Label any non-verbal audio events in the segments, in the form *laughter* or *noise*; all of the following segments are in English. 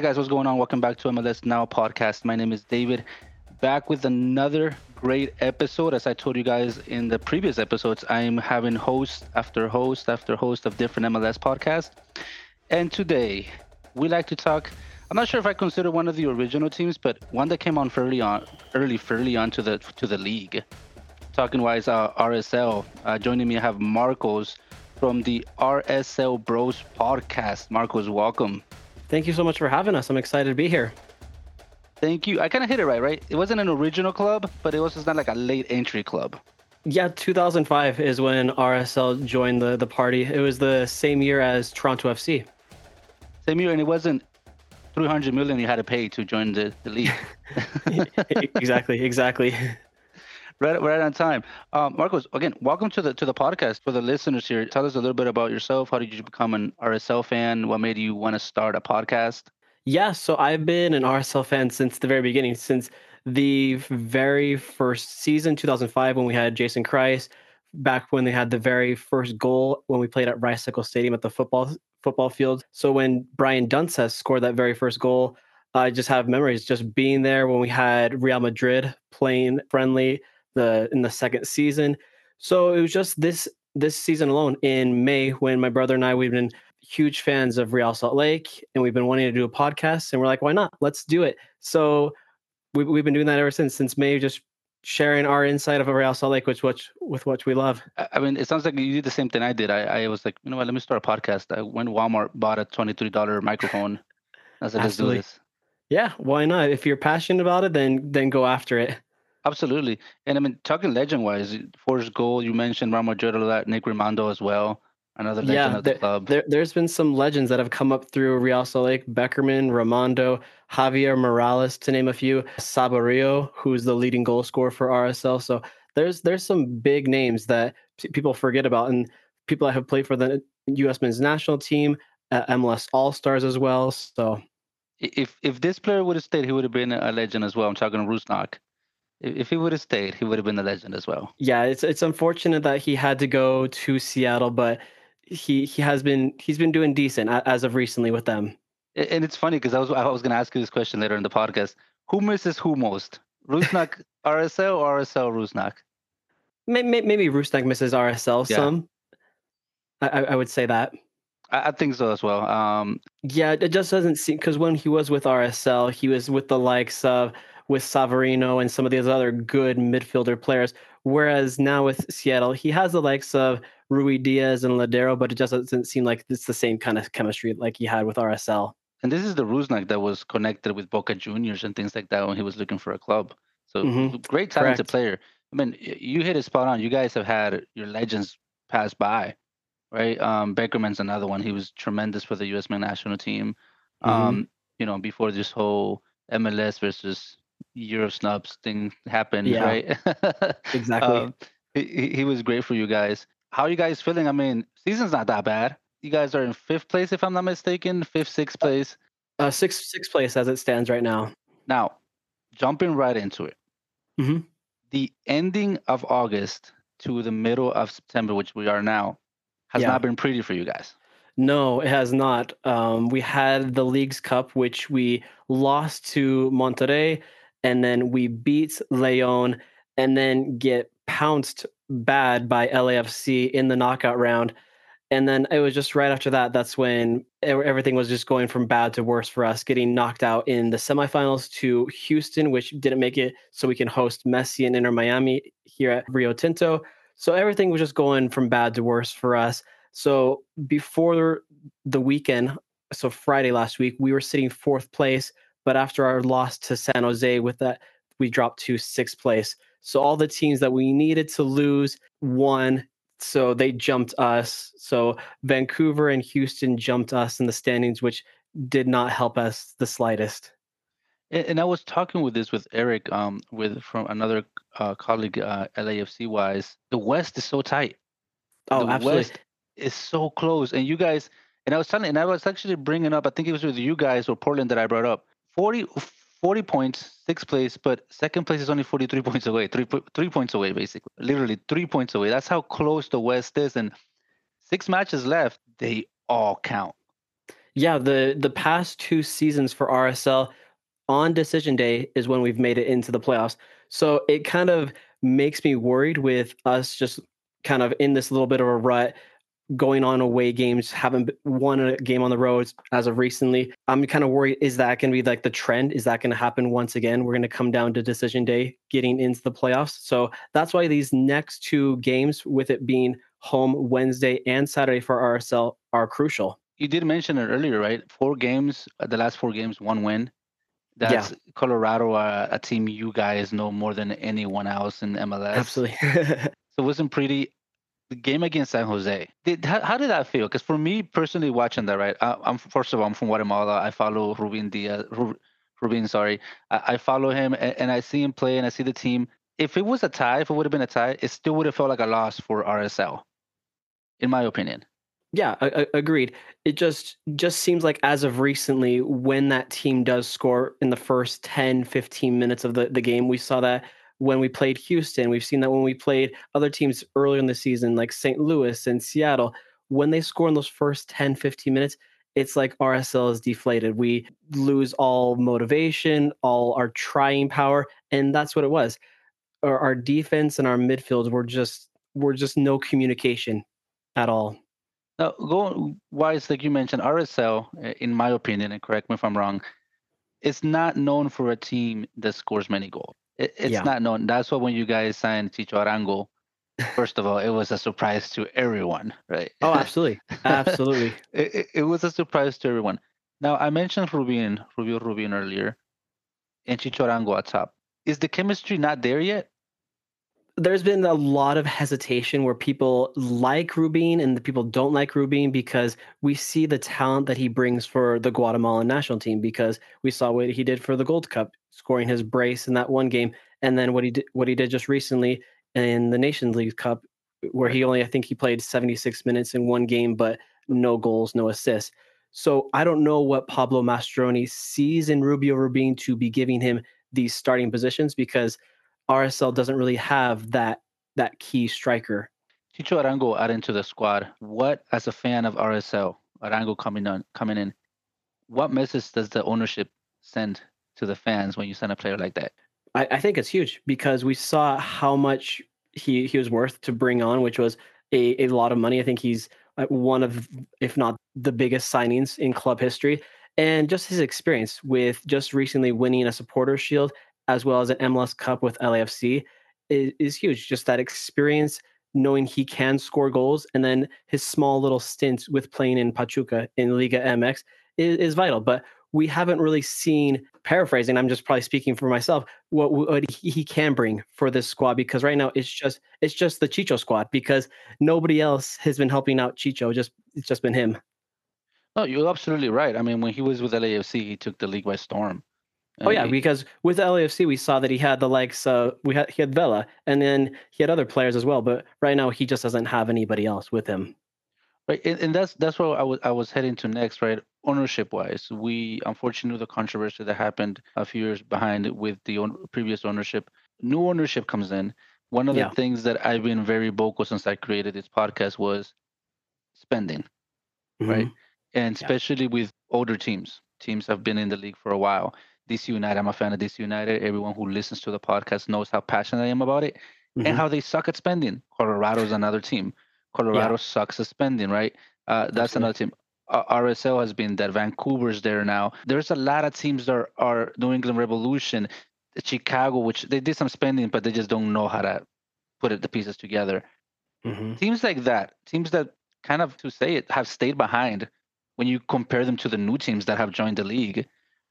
Hey guys, what's going on? Welcome back to MLS Now podcast. My name is David, back with another great episode. As I told you guys in the previous episodes, I'm having host after host after host of different MLS podcasts. And today, we like to talk. I'm not sure if I consider one of the original teams, but one that came on fairly on, early, fairly on to the to the league. Talking wise, uh, RSL. Uh, joining me, I have Marcos from the RSL Bros podcast. Marcos, welcome. Thank you so much for having us. I'm excited to be here. Thank you. I kind of hit it right, right? It wasn't an original club, but it was just not like a late entry club. Yeah, 2005 is when RSL joined the, the party. It was the same year as Toronto FC. Same year, and it wasn't 300 million you had to pay to join the, the league. *laughs* exactly, exactly. Right, right on time. Um, Marcos, again, welcome to the to the podcast for the listeners here. Tell us a little bit about yourself. How did you become an RSL fan? What made you want to start a podcast? Yeah, so I've been an RSL fan since the very beginning, since the very first season, 2005, when we had Jason Kreis, back when they had the very first goal when we played at Rice-Eccles Stadium at the football football field. So when Brian Dunseth scored that very first goal, I just have memories just being there when we had Real Madrid playing friendly the in the second season. So it was just this this season alone in May when my brother and I we've been huge fans of Real Salt Lake and we've been wanting to do a podcast and we're like why not? Let's do it. So we, we've been doing that ever since since May just sharing our insight of Real Salt Lake which which with what we love. I mean it sounds like you did the same thing I did. I, I was like you know what? Let me start a podcast. I went to Walmart bought a $23 microphone. I said let's do this. Yeah why not? If you're passionate about it then then go after it Absolutely. And I mean, talking legend wise, Forrest Goal, you mentioned Ramo that Nick Rimando as well. Another legend yeah, of the there, club. There, has been some legends that have come up through Real Salt Lake Beckerman, Rimando, Javier Morales, to name a few, Saborio, who's the leading goal scorer for RSL. So there's there's some big names that people forget about, and people that have played for the U.S. men's national team, uh, MLS All Stars as well. So if if this player would have stayed, he would have been a legend as well. I'm talking Rusnak if he would have stayed, he would have been a legend as well. Yeah, it's it's unfortunate that he had to go to Seattle, but he he has been he's been doing decent as of recently with them. And it's funny because I was I was going to ask you this question later in the podcast. Who misses who most, Rusnak *laughs* RSL or RSL Rusnak? Maybe, maybe Rusnak misses RSL yeah. some. I, I would say that. I, think so as well. Um, yeah, it just doesn't seem because when he was with RSL, he was with the likes of with Savarino and some of these other good midfielder players. Whereas now with Seattle, he has the likes of Ruidiaz and Lodeiro, but it just doesn't seem like it's the same kind of chemistry like he had with RSL. And this is the Rusnak that was connected with Boca Juniors and things like that when he was looking for a club. So mm-hmm. great talented Correct. player. I mean, you hit it spot on. You guys have had your legends pass by, right? Um, Beckerman's another one. He was tremendous for the U.S. men's national team. Mm-hmm. Um, you know, before this whole MLS versus Euro snubs thing happened, yeah. right? *laughs* exactly. Um, he, he was great for you guys. How are you guys feeling? I mean, season's not that bad. You guys are in fifth place, if I'm not mistaken. Fifth, sixth uh, place. Uh, sixth, sixth place as it stands right now. Now, jumping right into it. Mm-hmm. The ending of August to the middle of September, which we are now, has yeah. not been pretty for you guys. No, it has not. Um, we had the Leagues Cup, which we lost to Monterrey and then we beat Leon and then get pounced bad by LAFC in the knockout round. And then it was just right after that, that's when everything was just going from bad to worse for us, getting knocked out in the semifinals to Houston, which didn't make it so we can host Messi and Inter Miami here at Rio Tinto. So everything was just going from bad to worse for us. So before the weekend, so Friday last week, we were sitting fourth place but after our loss to San Jose, with that, we dropped to sixth place. So all the teams that we needed to lose won. So they jumped us. So Vancouver and Houston jumped us in the standings, which did not help us the slightest. And I was talking with this with Eric, um, with from another uh, colleague, uh, LAFC wise. The West is so tight. Oh, the absolutely. West is so close, and you guys. And I was telling, and I was actually bringing up. I think it was with you guys or Portland that I brought up 40, 40 points, sixth place, but second place is only 43 *laughs* points away, three, three points away, basically. Literally three points away. That's how close the West is. And six matches left, they all count. Yeah, the the past two seasons for RSL on decision day is when we've made it into the playoffs. So it kind of makes me worried with us just kind of in this little bit of a rut going on away games, haven't won a game on the roads as of recently. I'm kind of worried is that going to be like the trend? Is that going to happen once again? We're going to come down to decision day getting into the playoffs. So that's why these next two games, with it being home Wednesday and Saturday for RSL, are crucial. You did mention it earlier, right? Four games, uh, the last four games, one win. That's yeah. Colorado, uh, a team you guys know more than anyone else in MLS. Absolutely. *laughs* so it wasn't pretty the game against San Jose. Did how, how did that feel? Because for me personally, watching that, right? Uh, I, am first of all, I'm from Guatemala. I follow Rubin Diaz. Rubin, sorry, I, I follow him and, and, I see him play and I see the team. If it was a tie, if it would have been a tie, it still would have felt like a loss for RSL, in my opinion. Yeah, agreed. It just just seems like as of recently, when that team does score in the first 10, 15 minutes of the, the game, we saw that when we played Houston. We've seen that when we played other teams earlier in the season, like St. Louis and Seattle. When they score in those first 10, 15 minutes, it's like RSL is deflated. We lose all motivation, all our trying power, and that's what it was. Our, our defense and our midfield were just were just no communication at all. Uh, now, going wise, like you mentioned, RSL, in my opinion, and correct me if I'm wrong, is not known for a team that scores many goals. It, it's yeah. not known. That's why when you guys signed Chicho Arango, first of all, it was a surprise to everyone, right? Oh, absolutely, absolutely. *laughs* it, it, it, was a surprise to everyone. Now I mentioned Rubin, Rubio Rubin earlier, and Chicho Arango at top. Is the chemistry not there yet? There's been a lot of hesitation where people like Rubin and the people don't like Rubin because we see the talent that he brings for the Guatemalan national team because we saw what he did for the Gold Cup scoring his brace in that one game, and then what he did what he did just recently in the Nations League Cup, where he only I think he played 76 minutes in one game, but no goals, no assists. So I don't know what Pablo Mastroeni sees in Rubio Rubin to be giving him these starting positions because RSL doesn't really have that that key striker. Chicho Arango add into the squad. What, as a fan of RSL, Arango coming on coming in, what message does the ownership send to the fans when you send a player like that? I, I think it's huge because we saw how much he he was worth to bring on, which was a, a lot of money. I think he's uh, one of, if not the biggest signings in club history. And just his experience with just recently winning a supporter shield as well as an MLS Cup with LAFC is, is huge. Just that experience, knowing he can score goals, and then his small little stint with playing in Pachuca in Liga MX is, is vital. But we haven't really seen paraphrasing i'm just probably speaking for myself what, what he, he, can bring for this squad because right now it's just it's just the chicho squad because nobody else has been helping out chicho just it's just been him no you're absolutely right i mean when he was with lafc he took the league by storm oh yeah because with lafc we saw that he had the likes uh we had he had vela and then he had other players as well but right now he just doesn't have anybody else with him Right, and, and that's that's what I was I was heading to next, right? Ownership wise, we unfortunately the controversy that happened a few years behind with the own, previous ownership. New ownership comes in. One of the yeah. things that I've been very vocal since I created this podcast was spending, mm-hmm. right? And especially yeah. with older teams. Teams have been in the league for a while. DC United, I'm a fan of DC United. Everyone who listens to the podcast knows how passionate I am about it mm-hmm. and how they suck at spending. Colorado's another team. Colorado yeah. sucks at spending, right? Uh, that's Absolutely. another team. Uh, RSL has been that. Vancouver's there now. There's a lot of teams that are, are New England Revolution, Chicago, which they did some spending, but they just don't know how to put it, the pieces together. Mm-hmm. Teams like that, teams that kind of, to say it, have stayed behind when you compare them to the new teams that have joined the league,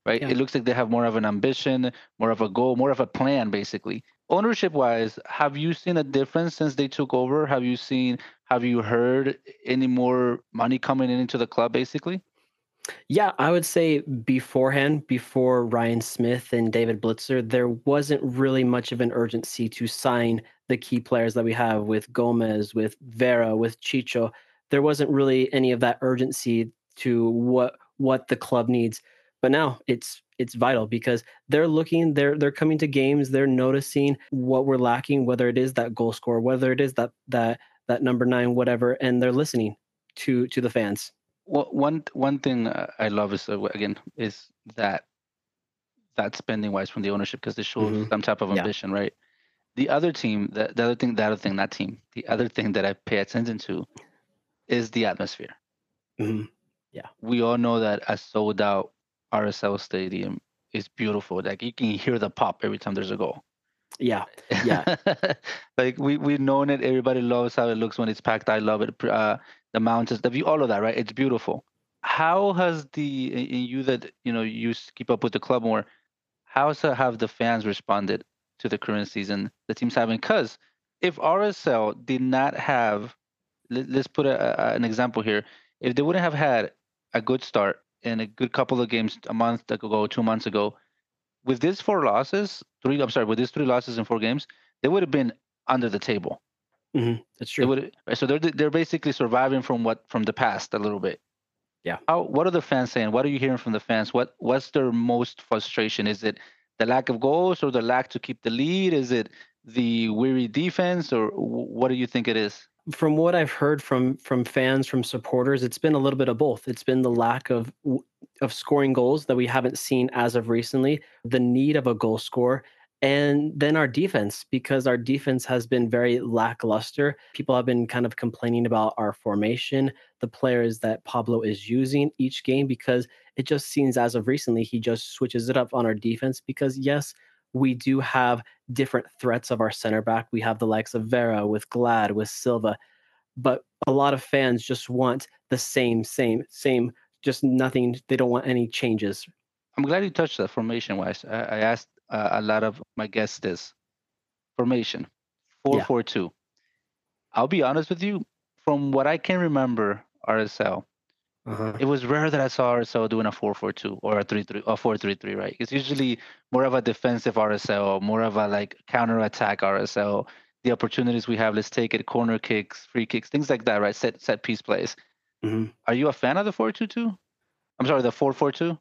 right? Yeah. It looks like they have more of an ambition, more of a goal, more of a plan, basically. Ownership wise, have you seen a difference since they took over? Have you seen have you heard any more money coming in into the club basically? Yeah, I would say beforehand, before Ryan Smith and David Blitzer, there wasn't really much of an urgency to sign the key players that we have with Gomez, with Vera, with Chicho. There wasn't really any of that urgency to what what the club needs. But now it's it's vital because they're looking, they're they're coming to games, they're noticing what we're lacking, whether it is that goal score, whether it is that that that number nine, whatever, and they're listening to to the fans. Well, one one thing I love is uh, again is that that spending wise from the ownership because they show mm-hmm. some type of ambition, yeah. right? The other team, the, the other thing, the other thing, that team, the other thing that I pay attention to is the atmosphere. Mm-hmm. Yeah, we all know that a sold out RSL Stadium is beautiful. Like you can hear the pop every time there's a goal. Yeah, yeah. *laughs* like we we've known it. Everybody loves how it looks when it's packed. I love it. Uh, the mountains, the view, all of that, right? It's beautiful. How has the in you that you know you keep up with the club more? How have the fans responded to the current season the team's having? Because if RSL did not have, let, us put a, a, an example here. If they wouldn't have had a good start and a good couple of games a month ago, two months ago, with these four losses, three, I'm sorry, with these three losses in four games, they would have been under the table. Mm-hmm. That's true. Would, so they're they're basically surviving from what from the past a little bit. Yeah. How what are the fans saying? What are you hearing from the fans? What what's their most frustration? Is it the lack of goals or the lack to keep the lead? Is it the weary defense or what do you think it is? From what I've heard from from fans, from supporters, it's been a little bit of both. It's been the lack of of scoring goals that we haven't seen as of recently, the need of a goal score, and then our defense, because our defense has been very lackluster. People have been kind of complaining about our formation, the players that Pablo is using each game, because it just seems as of recently, he just switches it up on our defense. Because, yes, we do have different threats of our center back. We have the likes of Vera with Glad, with Silva. But a lot of fans just want the same, same, same, just nothing. They don't want any changes. I'm glad you touched that formation wise. I, I asked uh, a lot of my guests this formation 442 yeah. i'll be honest with you from what i can remember rsl uh-huh. it was rare that i saw rsl doing a 442 or a 33 or 433 right? It's usually more of a defensive rsl more of a like counter attack rsl the opportunities we have let's take it corner kicks free kicks things like that right? Set set piece plays. Mm-hmm. are you a fan of the 422 i'm sorry the 442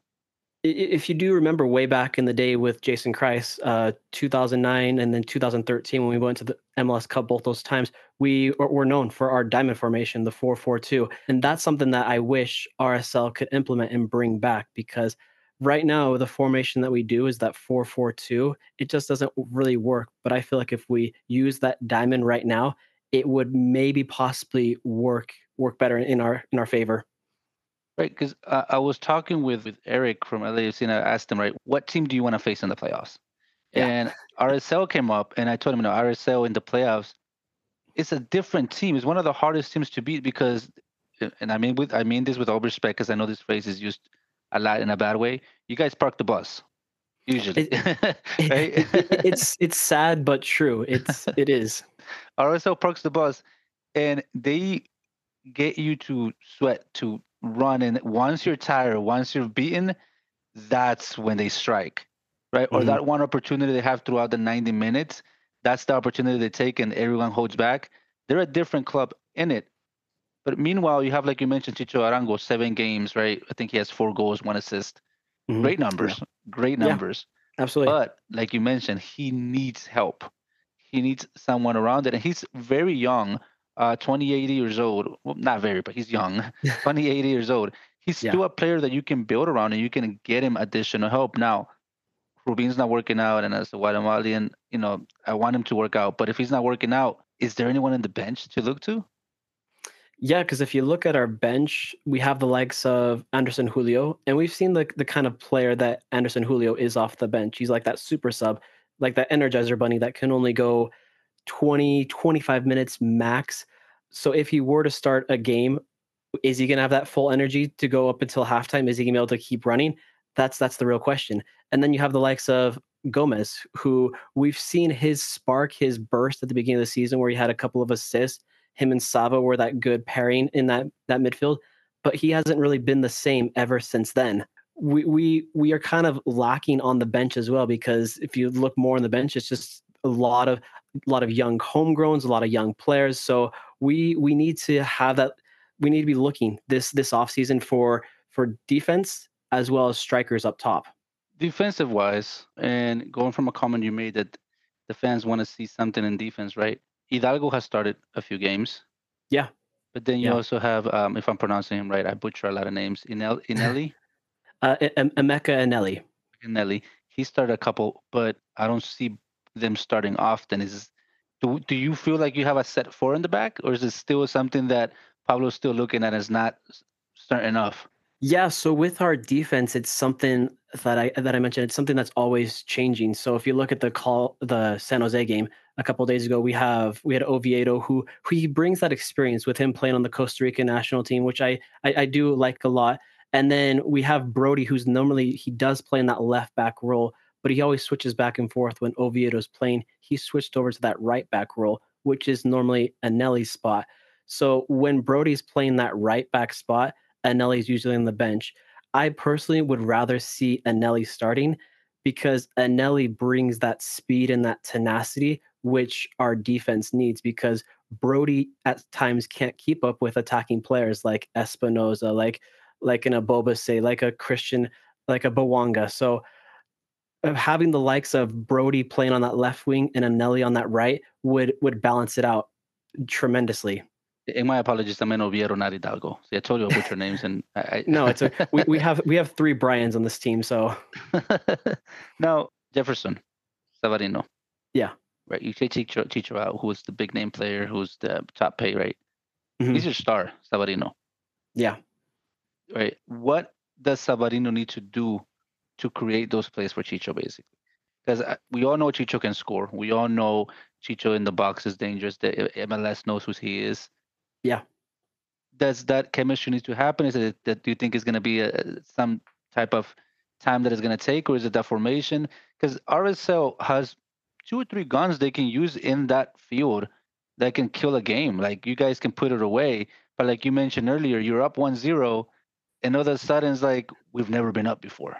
if you do remember way back in the day with Jason Kreis, uh, 2009 and then 2013 when we went to the MLS Cup both those times, we were known for our diamond formation, the 4 4 2. And that's something that I wish RSL could implement and bring back because right now the formation that we do is that 4 4 2. It just doesn't really work. But I feel like if we use that diamond right now, it would maybe possibly work work better in our in our favor. Right, because uh, I was talking with, with Eric from LAFC and I asked him, right, what team do you want to face in the playoffs? Yeah. And RSL came up and I told him, you know, RSL in the playoffs, it's a different team. It's one of the hardest teams to beat because, and I mean with I mean this with all respect because I know this phrase is used a lot in a bad way. You guys park the bus, usually. It, *laughs* right? *laughs* it, it's it's sad but true. It's it is. *laughs* RSL parks the bus, and they get you to sweat to run and once you're tired once you're beaten that's when they strike right? Mm-hmm. or that one opportunity they have throughout the 90 minutes that's the opportunity they take and everyone holds back. They're a different club in it. But meanwhile you have like you mentioned chicho arango seven games right? I think he has four goals one assist. Mm-hmm. great numbers. Yeah. great numbers. Yeah, absolutely. But like you mentioned he needs help. He needs someone around it and he's very young uh, 20, years old. Well, not very, but he's young. *laughs* 20, years old. He's yeah. still a player that you can build around and you can get him additional help. Now, Rubin's not working out, and as a Guatemalan, you know, I want him to work out. But if he's not working out, is there anyone in the bench to look to? Yeah, because if you look at our bench, we have the likes of Anderson Julio, and we've seen the the kind of player that Anderson Julio is off the bench. He's like that super sub, like that energizer bunny that can only go 20, 25 minutes max. So if he were to start a game, is he going to have that full energy to go up until halftime? Is he going to be able to keep running? That's that's the real question. And then you have the likes of Gomez, who we've seen his spark, his burst at the beginning of the season, where he had a couple of assists. Him and Sava were that good pairing in that that midfield, but he hasn't really been the same ever since then. We we we are kind of lacking on the bench as well because if you look more on the bench, it's just a lot of a lot of young homegrowns, a lot of young players. So we we need to have that. We need to be looking this this offseason for for defense as well as strikers up top. Defensive wise, and going from a comment you made that the fans want to see something in defense, right? Hidalgo has started a few games. Yeah. But then you Yeah. also have, um, if I'm pronouncing him right, I butcher a lot of names. Inel, Inelli, *laughs* Uh, Emeka Eneli. Inelli. He started a couple, but I don't see them starting often. Is do do you feel like you have a set four in the back, or is it still something that Pablo's still looking at as not starting enough? Yeah, so with our defense, it's something that I that I mentioned. It's something that's always changing. So if you look at the call, the San Jose game a couple days ago, we have we had Oviedo who who he brings that experience with him playing on the Costa Rican national team, which I, I I do like a lot. And then we have Brody, who's normally he does play in that left back role, but he always switches back and forth when Oviedo's playing. He switched over to that right back role, which is normally Eneli's spot. So when Brody's playing that right back spot, Eneli's usually on the bench. I personally would rather see Eneli starting because Eneli brings that speed and that tenacity which our defense needs because Brody at times can't keep up with attacking players like Espinoza, like like an say, like a Christian, like a Bouanga. So having the likes of Brody playing on that left wing and Eneli on that right would would balance it out tremendously. In my apologies, meant Oviedo, not Hidalgo. See, I told you I butcher names, and I, No, it's a *laughs* we, we have we have three Bryans on this team, so *laughs* now Jefferson Savarino. Yeah. Right. You take Chicho, Chicho out, who's the big name player, who's the top pay, right? Mhm. He's your star, Savarino. yeah. Right. What does Savarino need to do to create those plays for Chicho, basically? Because we all know Chicho can score. We all know Chicho in the box is dangerous. The uh, MLS knows who he is. Yeah. Does that chemistry need to happen? Is it that do you think is going to be a, some type of time that it's going to take, or is it that formation? Because RSL has two or three guns they can use in that field that can kill a game. Like you guys can put it away, but like you mentioned earlier, you're up 1-0, and all of a sudden it's like we've never been up before.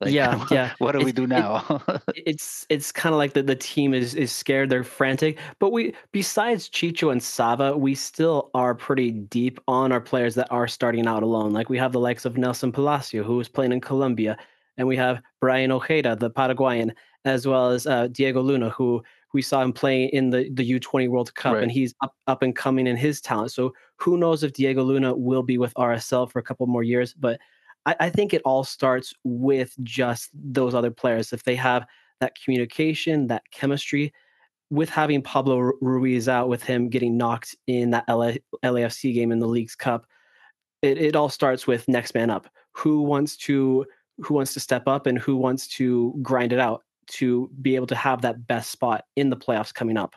Like, Yeah, *laughs* yeah. what do we It's- do it- now? *laughs* it's it's kind of like the, the team is is scared they're frantic but we besides chicho and sava we still are pretty deep on our players that are starting out alone like we have the likes of nelson palacio who is playing in colombia and we have brian ojeda the paraguayan as well as uh, diego luna who we saw him play in the, the u20 world cup Right. and he's up, up and coming in his talent so who knows if diego luna will be with rsl for a couple more years but I, I think it all starts with just those other players. If they have that communication, that chemistry, with having Pablo Ruiz out, with him getting knocked in that LA, LAFC game in the League's Cup, it, it all starts with next man up. Who wants to who wants to step up and who wants to grind it out to be able to have that best spot in the playoffs coming up.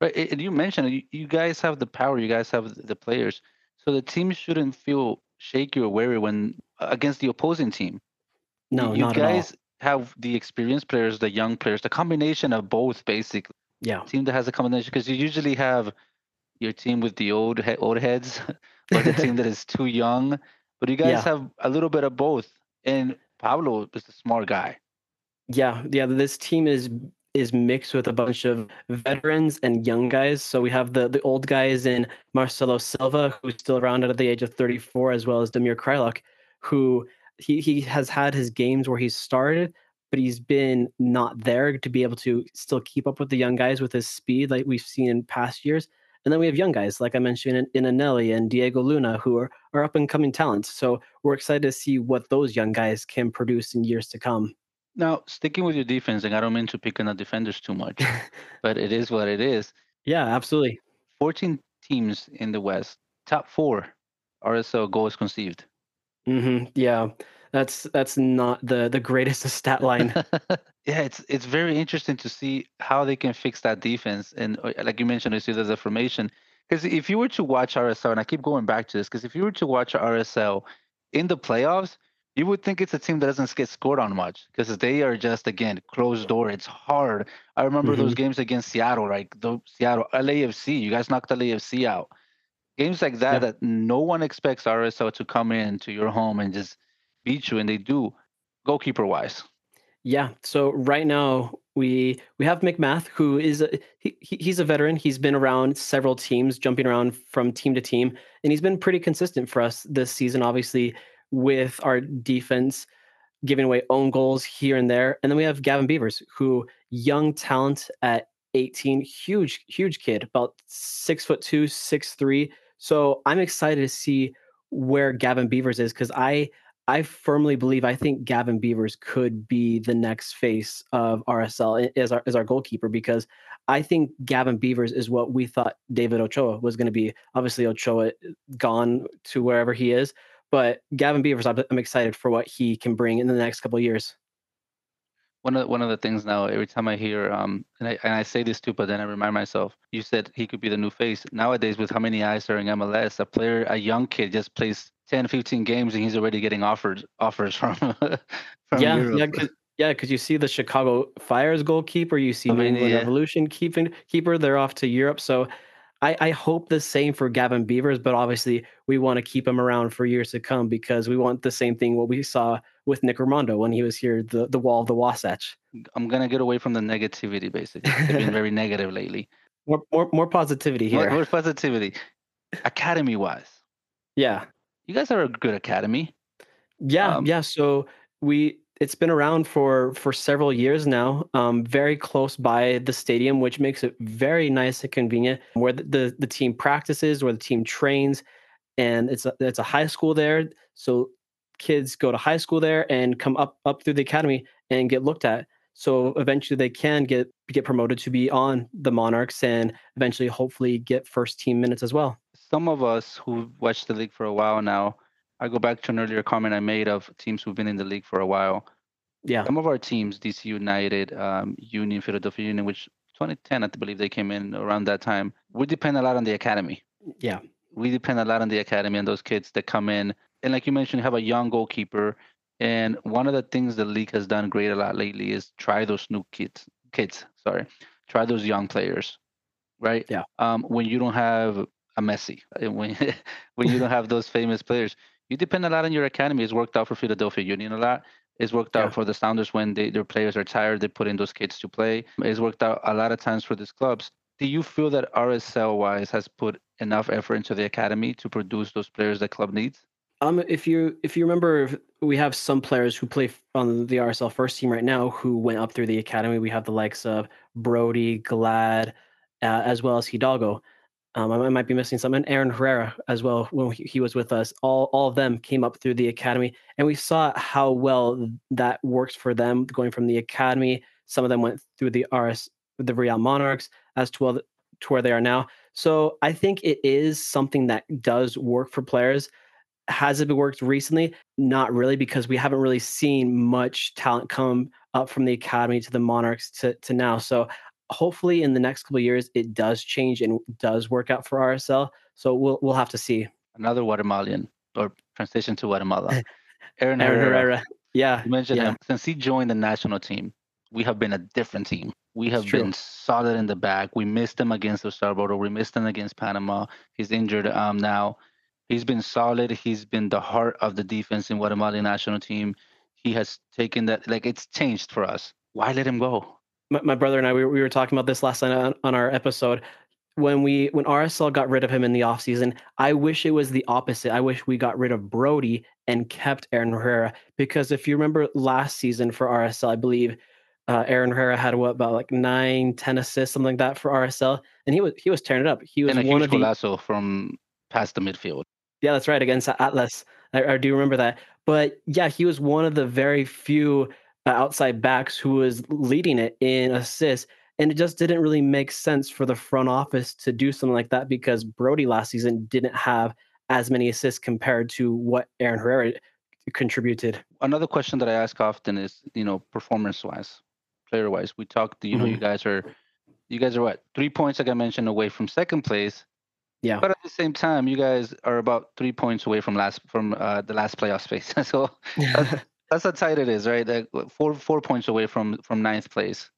Right, you mentioned you guys have the power, you guys have the players, so the team shouldn't feel shaky or wary when uh, against the opposing team. No, you not guys at all. have the experienced players, the young players, the combination of both, basically. Yeah, Team that has a combination because you usually have your team with the old he- old heads, *laughs* or the *laughs* team that is too young. But you guys Yeah. have a little bit of both, and Pablo is a smart guy. yeah, yeah. This team is is mixed with a bunch of veterans and young guys. So we have the the old guys in Marcelo Silva, who's still around at the age of 34, as well as Damir Kreilach, who he he has had his games where he's started, but he's been not there to be able to still keep up with the young guys with his speed, like we've seen in past years. And then we have young guys, like I mentioned, in, in Eneli and Diego Luna, who are, are up and coming talents. So we're excited to see what those young guys can produce in years to come. Now, sticking with your defense, and I don't mean to pick on the defenders too much, *laughs* but it is what it is. Yeah, absolutely. 14 teams in the West, top four RSL goals conceived. hmm Yeah, that's that's not the the greatest *laughs* stat line. *laughs* yeah, it's it's very interesting to see how they can fix that defense. And uh, like you mentioned, you see the formation. Because if you were to watch RSL, and I keep going back to this, because if you were to watch RSL in the playoffs, you would think it's a team that doesn't get scored on much because they are just again closed door. It's hard. I remember those mm-hmm. games against Seattle, right? The Seattle LAFC. You guys knocked the LAFC out. Games like that Yeah. that no one expects RSL to come in to your home and just beat you, and they do, goalkeeper wise. Yeah. So right now we we have MacMath, who is a, he- he's a veteran. He's been around several teams, jumping around from team to team, and he's been pretty consistent for us this season. Obviously, with our defense giving away own goals here and there, and then we have Gavin Beavers, who young talent at 18, huge huge kid, about six foot two, six three, So I'm excited to see where Gavin Beavers is because I I firmly believe I think Gavin Beavers could be the next face of RSL as our as our goalkeeper because I think Gavin Beavers is what we thought David Ochoa was going to be. Obviously, Ochoa uh, gone to wherever he is, but Gavin Beavers, I'm, excited for what he can bring in the next couple years. One of one of the things now, every time I hear, um, and I and I say this too, but then I remind myself, you said he could be the new face. Nowadays, with how many eyes are in MLS, a player, a young kid, just plays 10, 15 games, and he's already getting offered offers from *laughs* from yeah, Europe. yeah, yeah, because you see the Chicago Fire's goalkeeper, you see I New England yeah. Revolution keeping keeper. They're off to Europe, so I, I hope the same for Gavin Beavers. But obviously, we want to keep him around for years to come because we want the same thing what we saw with Nick Rimando when he was here, the the wall of the Wasatch. I'm gonna get away from the negativity. Basically, they've been very *laughs* negative lately. More more more positivity More, here. more positivity. Academy wise, yeah, you guys are a good academy. yeah, Um, yeah. So we it's been around for for several years now. Um, very close by the stadium, which makes it very nice and convenient. Where the the, the team practices, where the team trains, and it's a, it's a high school there. So kids go to high school there and come up up through the academy and get looked at. So eventually they can get get promoted to be on the Monarchs and eventually hopefully get first team minutes as well. some of us who watched the league for a while now, I go back to an earlier comment I made of teams who've been in the league for a while. Yeah. Some of our teams, DC United, um, Union, Philadelphia Union, which 2010, I believe they came in around that time, we depend a lot on the academy. Yeah. We depend a lot on the academy and those kids that come in. And like you mentioned, you have a young goalkeeper. And one of the things the league has done great a lot lately is try those new kids, kids, sorry, try those young players, right? Yeah. Um, when you don't have a Messi, *laughs* when when you don't have those famous players, you depend a lot on your academy. It's worked out for Philadelphia Union a lot. It's worked Yeah. out for the Sounders when they, their players are tired. They put in those kids to play. It's worked out a lot of times for these clubs. Do you feel that RSL wise has put enough effort into the academy to produce those players the club needs? Um, if you if you remember, we have some players who play on the RSL first team right now who went up through the academy. We have the likes of Brody, Glad, uh, as well as Hidalgo. Um, I, might be missing some, and Aaron Herrera as well when he, was with us. All all of them came up through the academy, and we saw how well that works for them going from the academy. Some of them went through the RS, the Real Monarchs, as to, to where they are now. So I think it is something that does work for players has it worked recently? Not really, because we haven't really seen much talent come up from the academy to the Monarchs to, to now. So hopefully in the next couple of years it does change and does work out for RSL. So we'll we'll have to see. Another Guatemalan or transition to Guatemala. *laughs* Aaron, Aaron Herrera. Herrera. Yeah. You mentioned yeah. him. Since he joined the national team, we have been a different team. We have been solid in the back. We missed him against El Salvador. We missed him against Panama. He's injured um, now. He's been solid. He's been the heart of the defense in Guatemala national team. He has taken that like it's changed for us. Why let him go? My, my brother and I we were, we were talking about this last night on, on our episode. When we when RSL got rid of him in the offseason, I wish it was the opposite. I wish we got rid of Brody and kept Aaron Herrera because if you remember last season for RSL, I believe uh, Aaron Herrera had what about like nine, ten assists, something like that for RSL, and he was he was tearing it up. He was And a one huge of the from past the midfield. yeah, that's right against Atlas. I, I do remember that. But yeah, he was one of the very few outside backs who was leading it in assists. And it just didn't really make sense for the front office to do something like that because Brody last season didn't have as many assists compared to what Aaron Herrera contributed. Another question that I ask often is, you know, performance wise, player wise. We talked, you know, you guys are you guys are what, three points like I mentioned away from second place. Yeah. But at the same time, you guys are about three points away from last from uh, the last playoff space. *laughs* so *laughs* that's, that's how tight it is, right? Like four four points away from from ninth place.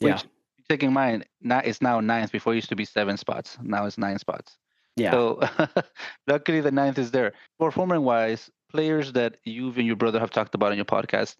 Which, Yeah. Taking mine, now it's now ninth. Before it used to be seven spots. Now it's nine spots. yeah. So *laughs* luckily the ninth is there. Performing wise, players that you and your brother have talked about on your podcast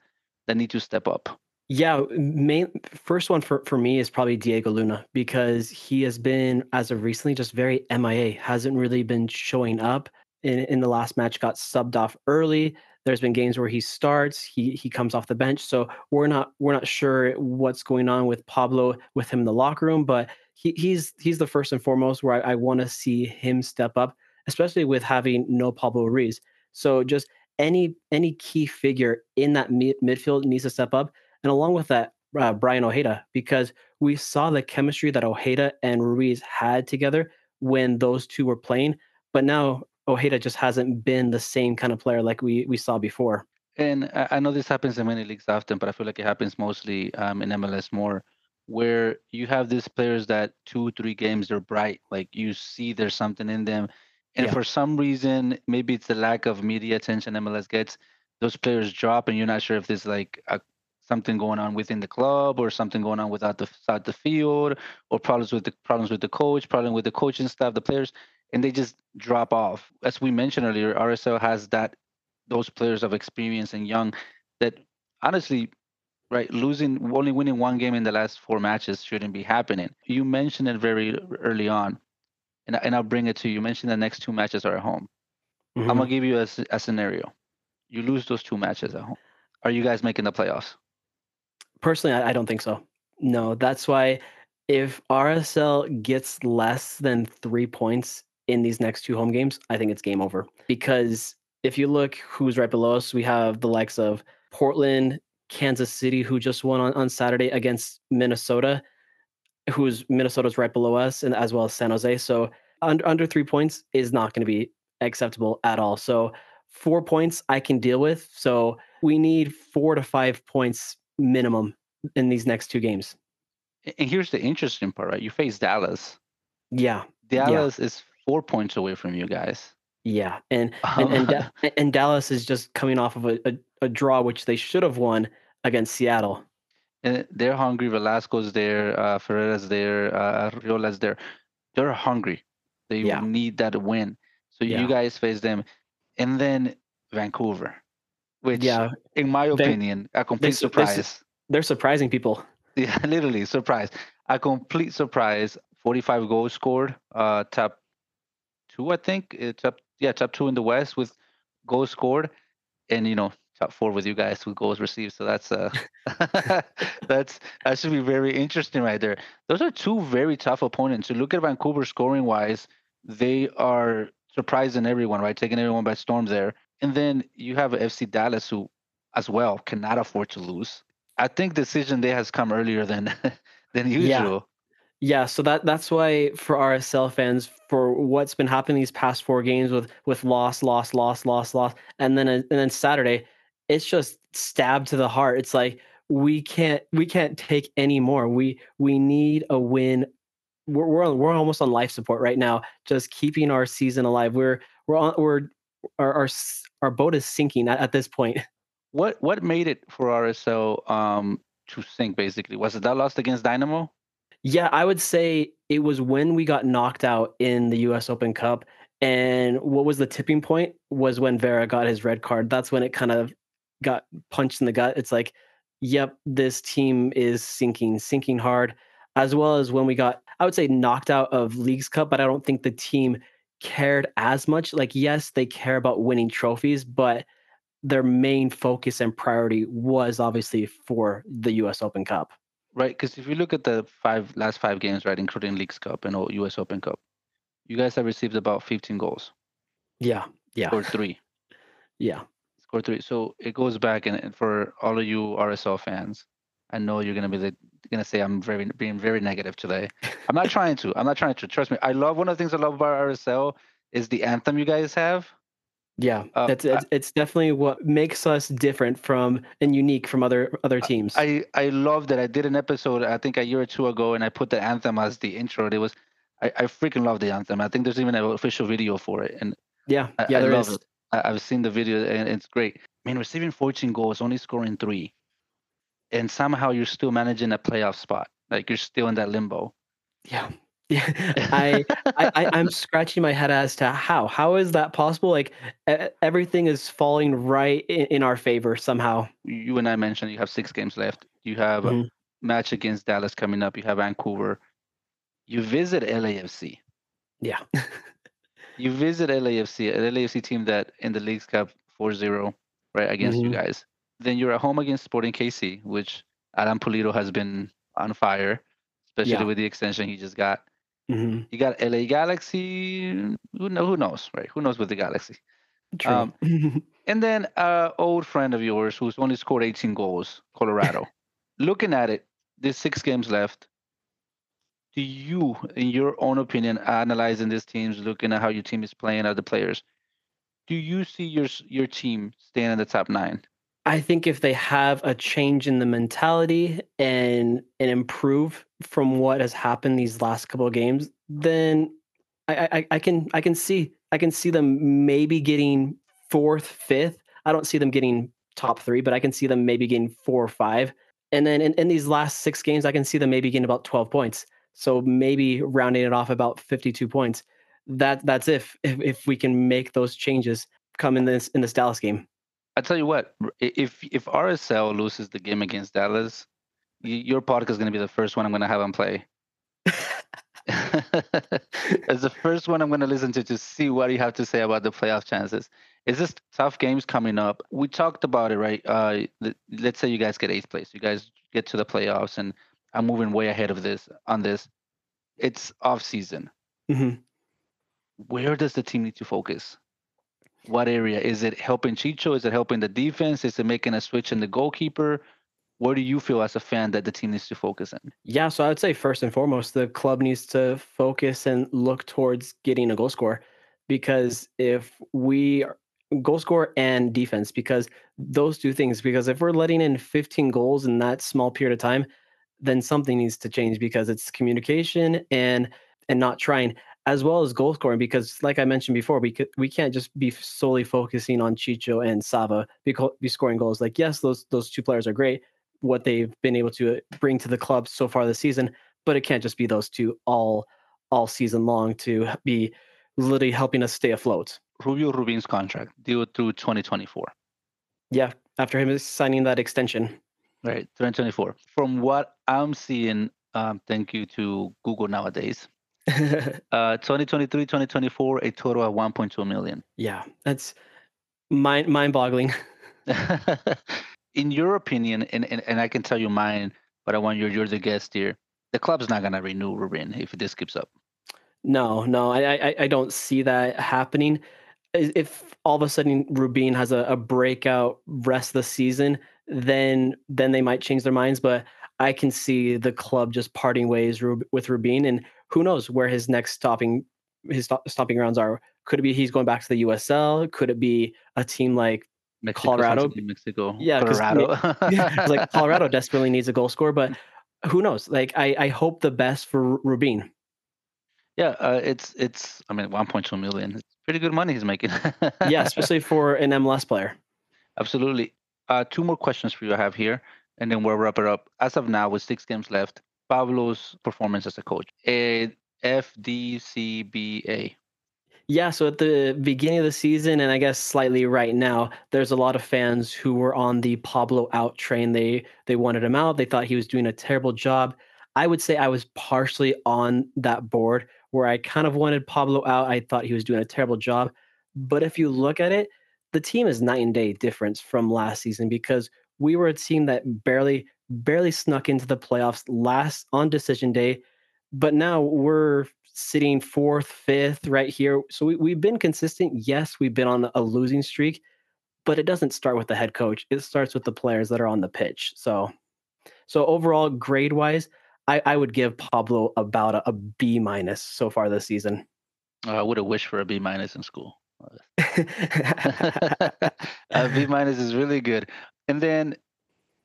that need to step up. Yeah, main first one for, for me is probably Diego Luna because he has been as of recently just very MIA, hasn't really been showing up. In in the last match, got subbed off early. There's been games where he starts, he he comes off the bench. So we're not we're not sure what's going on with Pablo with him in the locker room, but he, he's he's the first and foremost where I, I want to see him step up especially with having no Pablo Ruiz. So just any any key figure in that mid- midfield needs to step up, and along with that, uh, Bryan Ojeda, because we saw the chemistry that Ojeda and Ruiz had together when those two were playing, but now Ojeda just hasn't been the same kind of player like we we saw before. And I know this happens in many leagues often, but I feel like it happens mostly um, in MLS more, where you have these players that two, three games they're bright, like you see there's something in them, and yeah. for some reason, maybe it's the lack of media attention MLS gets, those players drop, and you're not sure if there's like a, something going on within the club or something going on without the outside the field, or problems with the problems with the coach, problem with the coaching staff, the players, and they just drop off. As we mentioned earlier, RSL has that those players of experience and young that honestly right losing only winning one game in the last four matches shouldn't be happening. You mentioned it very early on and, and i'll bring it to you. You mentioned the next two matches are at home. Mm-hmm. i'm gonna give you a, a scenario. You lose those two matches at home. Are you guys making the playoffs? Personally I, I don't think so. No that's why if rsl gets less than three points in these next two home games i think it's game over because if you look who's right below us, we have the likes of Portland, Kansas City, who just won on, on Saturday against Minnesota, who's Minnesota's right below us, and as well as San Jose. So under, under three points is not going to be acceptable at all. So four points I can deal with. So we need four to five points minimum in these next two games. And here's the interesting part, right? You face Dallas. Yeah. Dallas yeah. is four points away from you guys. Yeah, and and and, da- *laughs* and, Dallas is just coming off of a, a, a, draw which they should have won against Seattle. And they're hungry. Velasco's there, uh, Ferreira's there, uh, Riola's there. They're hungry. They yeah. need that win. So yeah. you guys face them, and then Vancouver, which, yeah. in my opinion, they, a complete they're, surprise. They're surprising people. *laughs* Yeah, literally surprise. A complete surprise. Forty-five goals scored. Uh, top two, I think. It's up yeah, top two in the West with goals scored, and you know top four with you guys with goals received. So that's uh *laughs* that's that should be very interesting right there. Those are two very tough opponents. You look at Vancouver scoring wise, they are surprising everyone, right? Taking everyone by storm there. And then you have FC Dallas who as well cannot afford to lose. I think decision day has come earlier than *laughs* than usual. Yeah, so that that's why for RSL fans, for what's been happening these past four games with with loss, loss, loss, loss, loss, and then and then Saturday, it's just stabbed to the heart. It's like we can't we can't take any more. We we need a win. We're we're, we're almost on life support right now, just keeping our season alive. We're we're on we're our our, our boat is sinking at, at this point. *laughs* What what made it for RSL um to sink basically? Was it that loss against Dynamo? Yeah, I would say it was when we got knocked out in the US Open Cup. And what was the tipping point was when Vera got his red card. That's when it kind of got punched in the gut. It's like, yep, this team is sinking, sinking hard, as well as when we got, I would say, knocked out of Leagues Cup, but I don't think the team cared as much. Like, yes, they care about winning trophies, but their main focus and priority was obviously for the US Open Cup right? Because if you look at the five last five games, right, including Leagues Cup and U.S. Open Cup, you guys have received about 15 goals. Yeah, yeah. Or three. yeah. Score three. So it goes back, and, and for all of you RSL fans, I know you're gonna be the, gonna say I'm very being very negative today. I'm not *laughs* trying to. I'm not trying to. Trust me. I love one of the things I love about RSL is the anthem you guys have. Yeah, uh, it's, it's, it's definitely what makes us different from and unique from other other teams. I I love that. I did an episode I think a year or two ago, and I put the anthem as the intro. It was I, I freaking love the anthem. I think there's even an official video for it, and yeah, yeah, I, there I is. It. I, have seen the video, and it's great. I mean, receiving 14 goals, only scoring three, and somehow you're still managing a playoff spot. Like you're still in that limbo. Yeah, *laughs* I, I, I am scratching my head as to how how is that possible? Like everything is falling right in, in, our favor somehow. You and I mentioned you have six games left. You have mm-hmm. a match against Dallas coming up. You have Vancouver. You visit LAFC. Yeah. *laughs* you visit LAFC, an LAFC team that in the Leagues Cup 4-0, right against mm-hmm. you guys. Then you're at home against Sporting KC, which Adam Pulido has been on fire, especially yeah. with the extension he just got hmm You got LA Galaxy. Who, know, who knows, right? Who knows with the Galaxy? True. Um, *laughs* And then uh old friend of yours who's only scored 18 goals, Colorado. *laughs* Looking at it, there's six games left. Do you, in your own opinion, analyzing these teams, looking at how your team is playing, other players, do you see your your team staying in the top nine? I think if they have a change in the mentality and and improve from what has happened these last couple of games, then I, I, I can I can see I can see them maybe getting fourth, fifth. I don't see them getting top three, but I can see them maybe getting four or five. And then in, in these last six games, I can see them maybe getting about 12 points. So maybe rounding it off about 52 points. That that's if if, if we can make those changes come in this in this Dallas game. I tell you what, if if RSL loses the game against Dallas, your podcast is going to be the first one I'm going to have on play. *laughs* It's the first one I'm going to listen to to see what you have to say about the playoff chances. It's just tough games coming up. We talked about it, right? Uh, let's say you guys get eighth place, you guys get to the playoffs, and I'm moving way ahead of this on this. It's off season. Mhm. Where does the team need to focus? What area is it helping Chicho? Is it helping the defense? Is it making a switch in the goalkeeper? What do you feel as a fan that the team needs to focus in? Yeah, so I would say first and foremost, the club needs to focus and look towards getting a goal scorer because if we goal scorer and defense, because those two things, because if we're letting in 15 goals in that small period of time, then something needs to change because it's communication and and not trying as well as goal scoring because like I mentioned before, we could we can't just be solely focusing on Chicho and Sava be, be scoring goals. Like yes, those those two players are great, what they've been able to bring to the club so far this season, but it can't just be those two all all season long to be literally helping us stay afloat. Rubio Rubin's contract due through 2024. Yeah, after him is signing that extension. Right, 2024. From what I'm seeing, um, thank you to Google nowadays, *laughs* uh, 2023, 2024, a total of 1.2 million. yeah, that's mind mind boggling. *laughs* *laughs* In your opinion, and, and, and I can tell you mine, but I want you, you're the guest here. The club's not going to renew Rubin if this keeps up. No, no, I, I, I don't see that happening. If all of a sudden Rubin has a, a breakout rest of the season, then then they might change their minds. But I can see the club just parting ways with Rubin, and who knows where his next stopping his stop, stopping grounds are. Could it be he's going back to the USL? Could it be a team like Mexico, Colorado? City, Mexico, Yeah, 'cause Colorado. *laughs* it's like Colorado desperately needs a goal scorer, but who knows? Like I, I hope the best for Rubin. Yeah, uh, it's it's. I mean, 1.2 million. It's pretty good money he's making. *laughs* Yeah, especially for an MLS player. Absolutely. Uh, two more questions for you I have here, and then we'll wrap it up. As of now, with six games left, Pablo's performance as a coach. Eh, a FDCBA. Yeah, so at the beginning of the season, and I guess slightly right now, there's a lot of fans who were on the Pablo out train. They they wanted him out. They thought he was doing a terrible job. I would say I was partially on that board where I kind of wanted Pablo out. I thought he was doing a terrible job. But if you look at it, the team is night and day difference from last season because we were a team that barely barely snuck into the playoffs last on decision day but now we're sitting fourth, fifth, right here. So we, we've been consistent. Yes, we've been on a losing streak, but it doesn't start with the head coach. It starts with the players that are on the pitch. So, so overall, grade wise, I, I would give Pablo about a, a B minus so far this season. Uh, I would have wished for a B minus in school. *laughs* *laughs* a B minus is really good. And then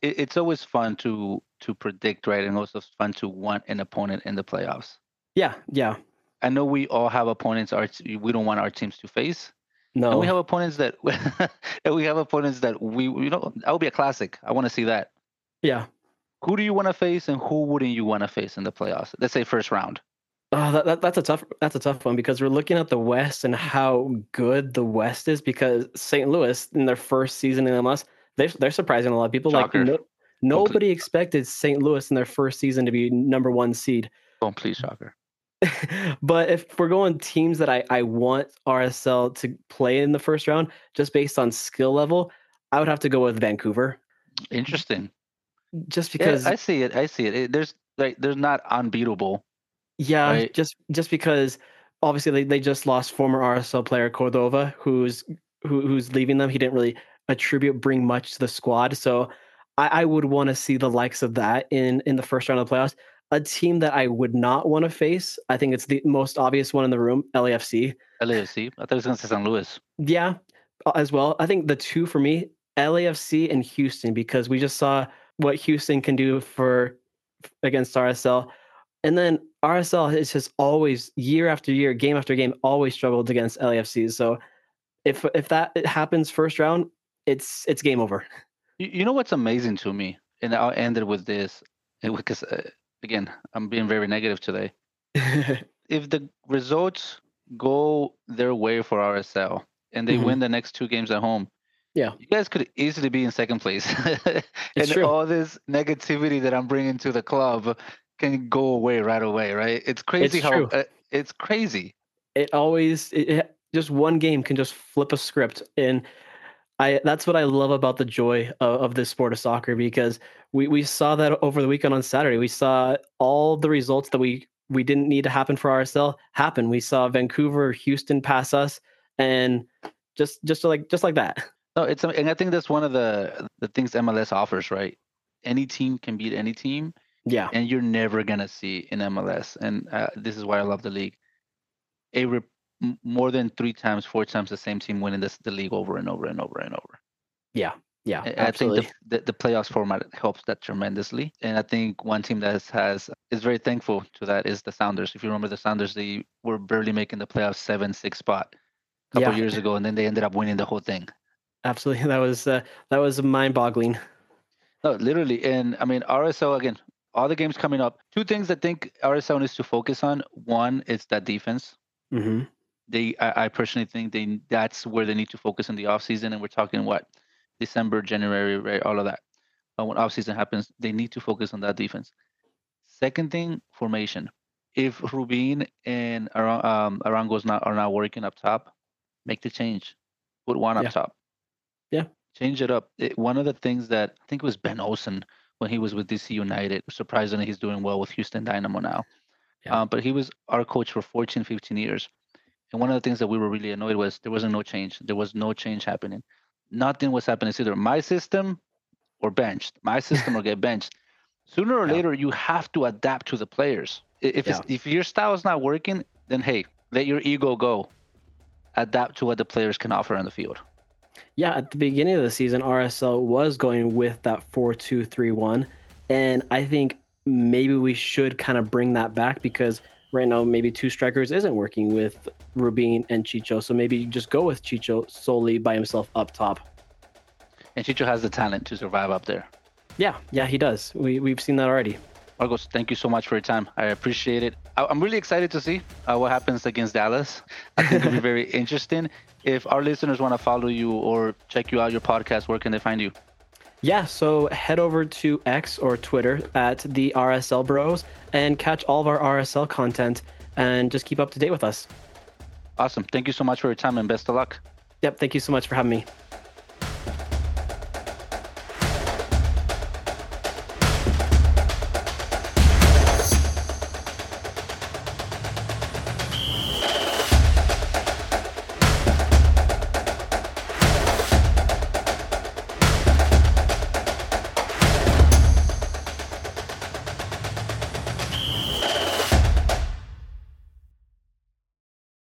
it, it's always fun to to predict, right? And also fun to want an opponent in the playoffs. yeah, yeah. I know we all have opponents our we don't want our teams to face, No, and we have opponents that *laughs* and we have opponents that we you know that would be a classic. I want to see that. yeah. Who do you want to face, and who wouldn't you want to face in the playoffs? Let's say first round. Oh, that, that, that's a tough that's a tough one because we're looking at the West and how good the West is because St. Louis in their first season in the MLS they're they're surprising a lot of people. Shocker. Like no, nobody expected St. Louis in their first season to be number one seed. Complete shocker. *laughs* but if we're going teams that I, I want RSL to play in the first round, just based on skill level, I would have to go with Vancouver. Interesting. Just Yeah, because I see it. I see it. it there's like there's not unbeatable. Yeah, Right. just just because obviously they, they just lost former RSL player Cordova, who's who, who's leaving them. He didn't really attribute bring much to the squad, so I, I would want to see the likes of that in in the first round of the playoffs. A team that I would not want to face, I think it's the most obvious one in the room, LAFC. LAFC. I thought it was going to say San Luis. Yeah, uh, as well. I think the two for me, LAFC and Houston, because we just saw what Houston can do for against RSL. And then RSL has just always, year after year, game after game, always struggled against LAFC. So if if that happens first round, it's it's game over. You, you know what's amazing to me, and I'll end it with this, because uh, again, I'm being very negative today. *laughs* If the results go their way for RSL and they Mhm. win the next two games at home, Yeah. you guys could easily be in second place, *laughs* and true. all this negativity that I'm bringing to the club can go away right away. Right? It's crazy how true. uh, it's crazy. it always it- just one game can just flip a script and I that's what I love about the joy of, of this sport of soccer because we we saw that over the weekend on Saturday. We saw all the results that we we didn't need to happen for RSL happen. We saw Vancouver, Houston pass us, and just just like just like that. *laughs* No, it's and I think that's one of the the things MLS offers. Right? Any team can beat any team. Yeah, and you're never gonna see in MLS. And uh, this is why I love the league. A more than three times, four times the same team winning this the league over and over and over and over. yeah, I- I absolutely. think the, the the playoffs format helps that tremendously. And I think one team that has, has is very thankful to that is the Sounders. If you remember the Sounders, they were barely making the playoffs seven six spot a couple Yeah. years ago, and then they ended up winning the whole thing. absolutely. *laughs* That was uh, that was mind boggling. No, literally. And I mean, RSL again, all the games coming up. Two things I think RSL needs to focus on. One is that defense. hmm they I, I personally think they that's where they need to focus in the off season and we're talking what december january right all of that. Uh, when off season happens they need to focus on that defense. Second thing formation. If rubin and um, arango's not are not working up top make the change. Put one up Yeah. top. Yeah. change it up. It, one of the things that i think it was ben olsen when he was with dc united surprisingly he's doing well with houston dynamo now. Yeah. uh, but he was our coach for 14 15 years and one of the things that we were really annoyed was there wasn't no change. There was no change happening. Nothing was happening. It's either my system or benched. My system or get *laughs* benched. Sooner or Yeah. later, you have to adapt to the players. If it's, if your style is not working, then hey, let your ego go. Adapt to what the players can offer on the field. Yeah, at the beginning of the season, RSL was going with that 4 2 3 1. And I think maybe we should kind of bring that back because right now, maybe two strikers isn't working with Rubin and Chicho. So maybe you just go with Chicho solely by himself up top. And Chicho has the talent to survive up there. Yeah, yeah, he does. We, we've seen that already. Marcos, thank you so much for your time. I appreciate it. I- I'm really excited to see uh, what happens against Dallas. I think it'll be *laughs* very interesting. If our listeners want to follow you or check you out, your podcast, where can they find you? Yeah, so head over to X or Twitter at the RSL Bros and catch all of our RSL content and just keep up to date with us. Awesome. Thank you so much for your time and best of luck. Yep, thank you so much for having me.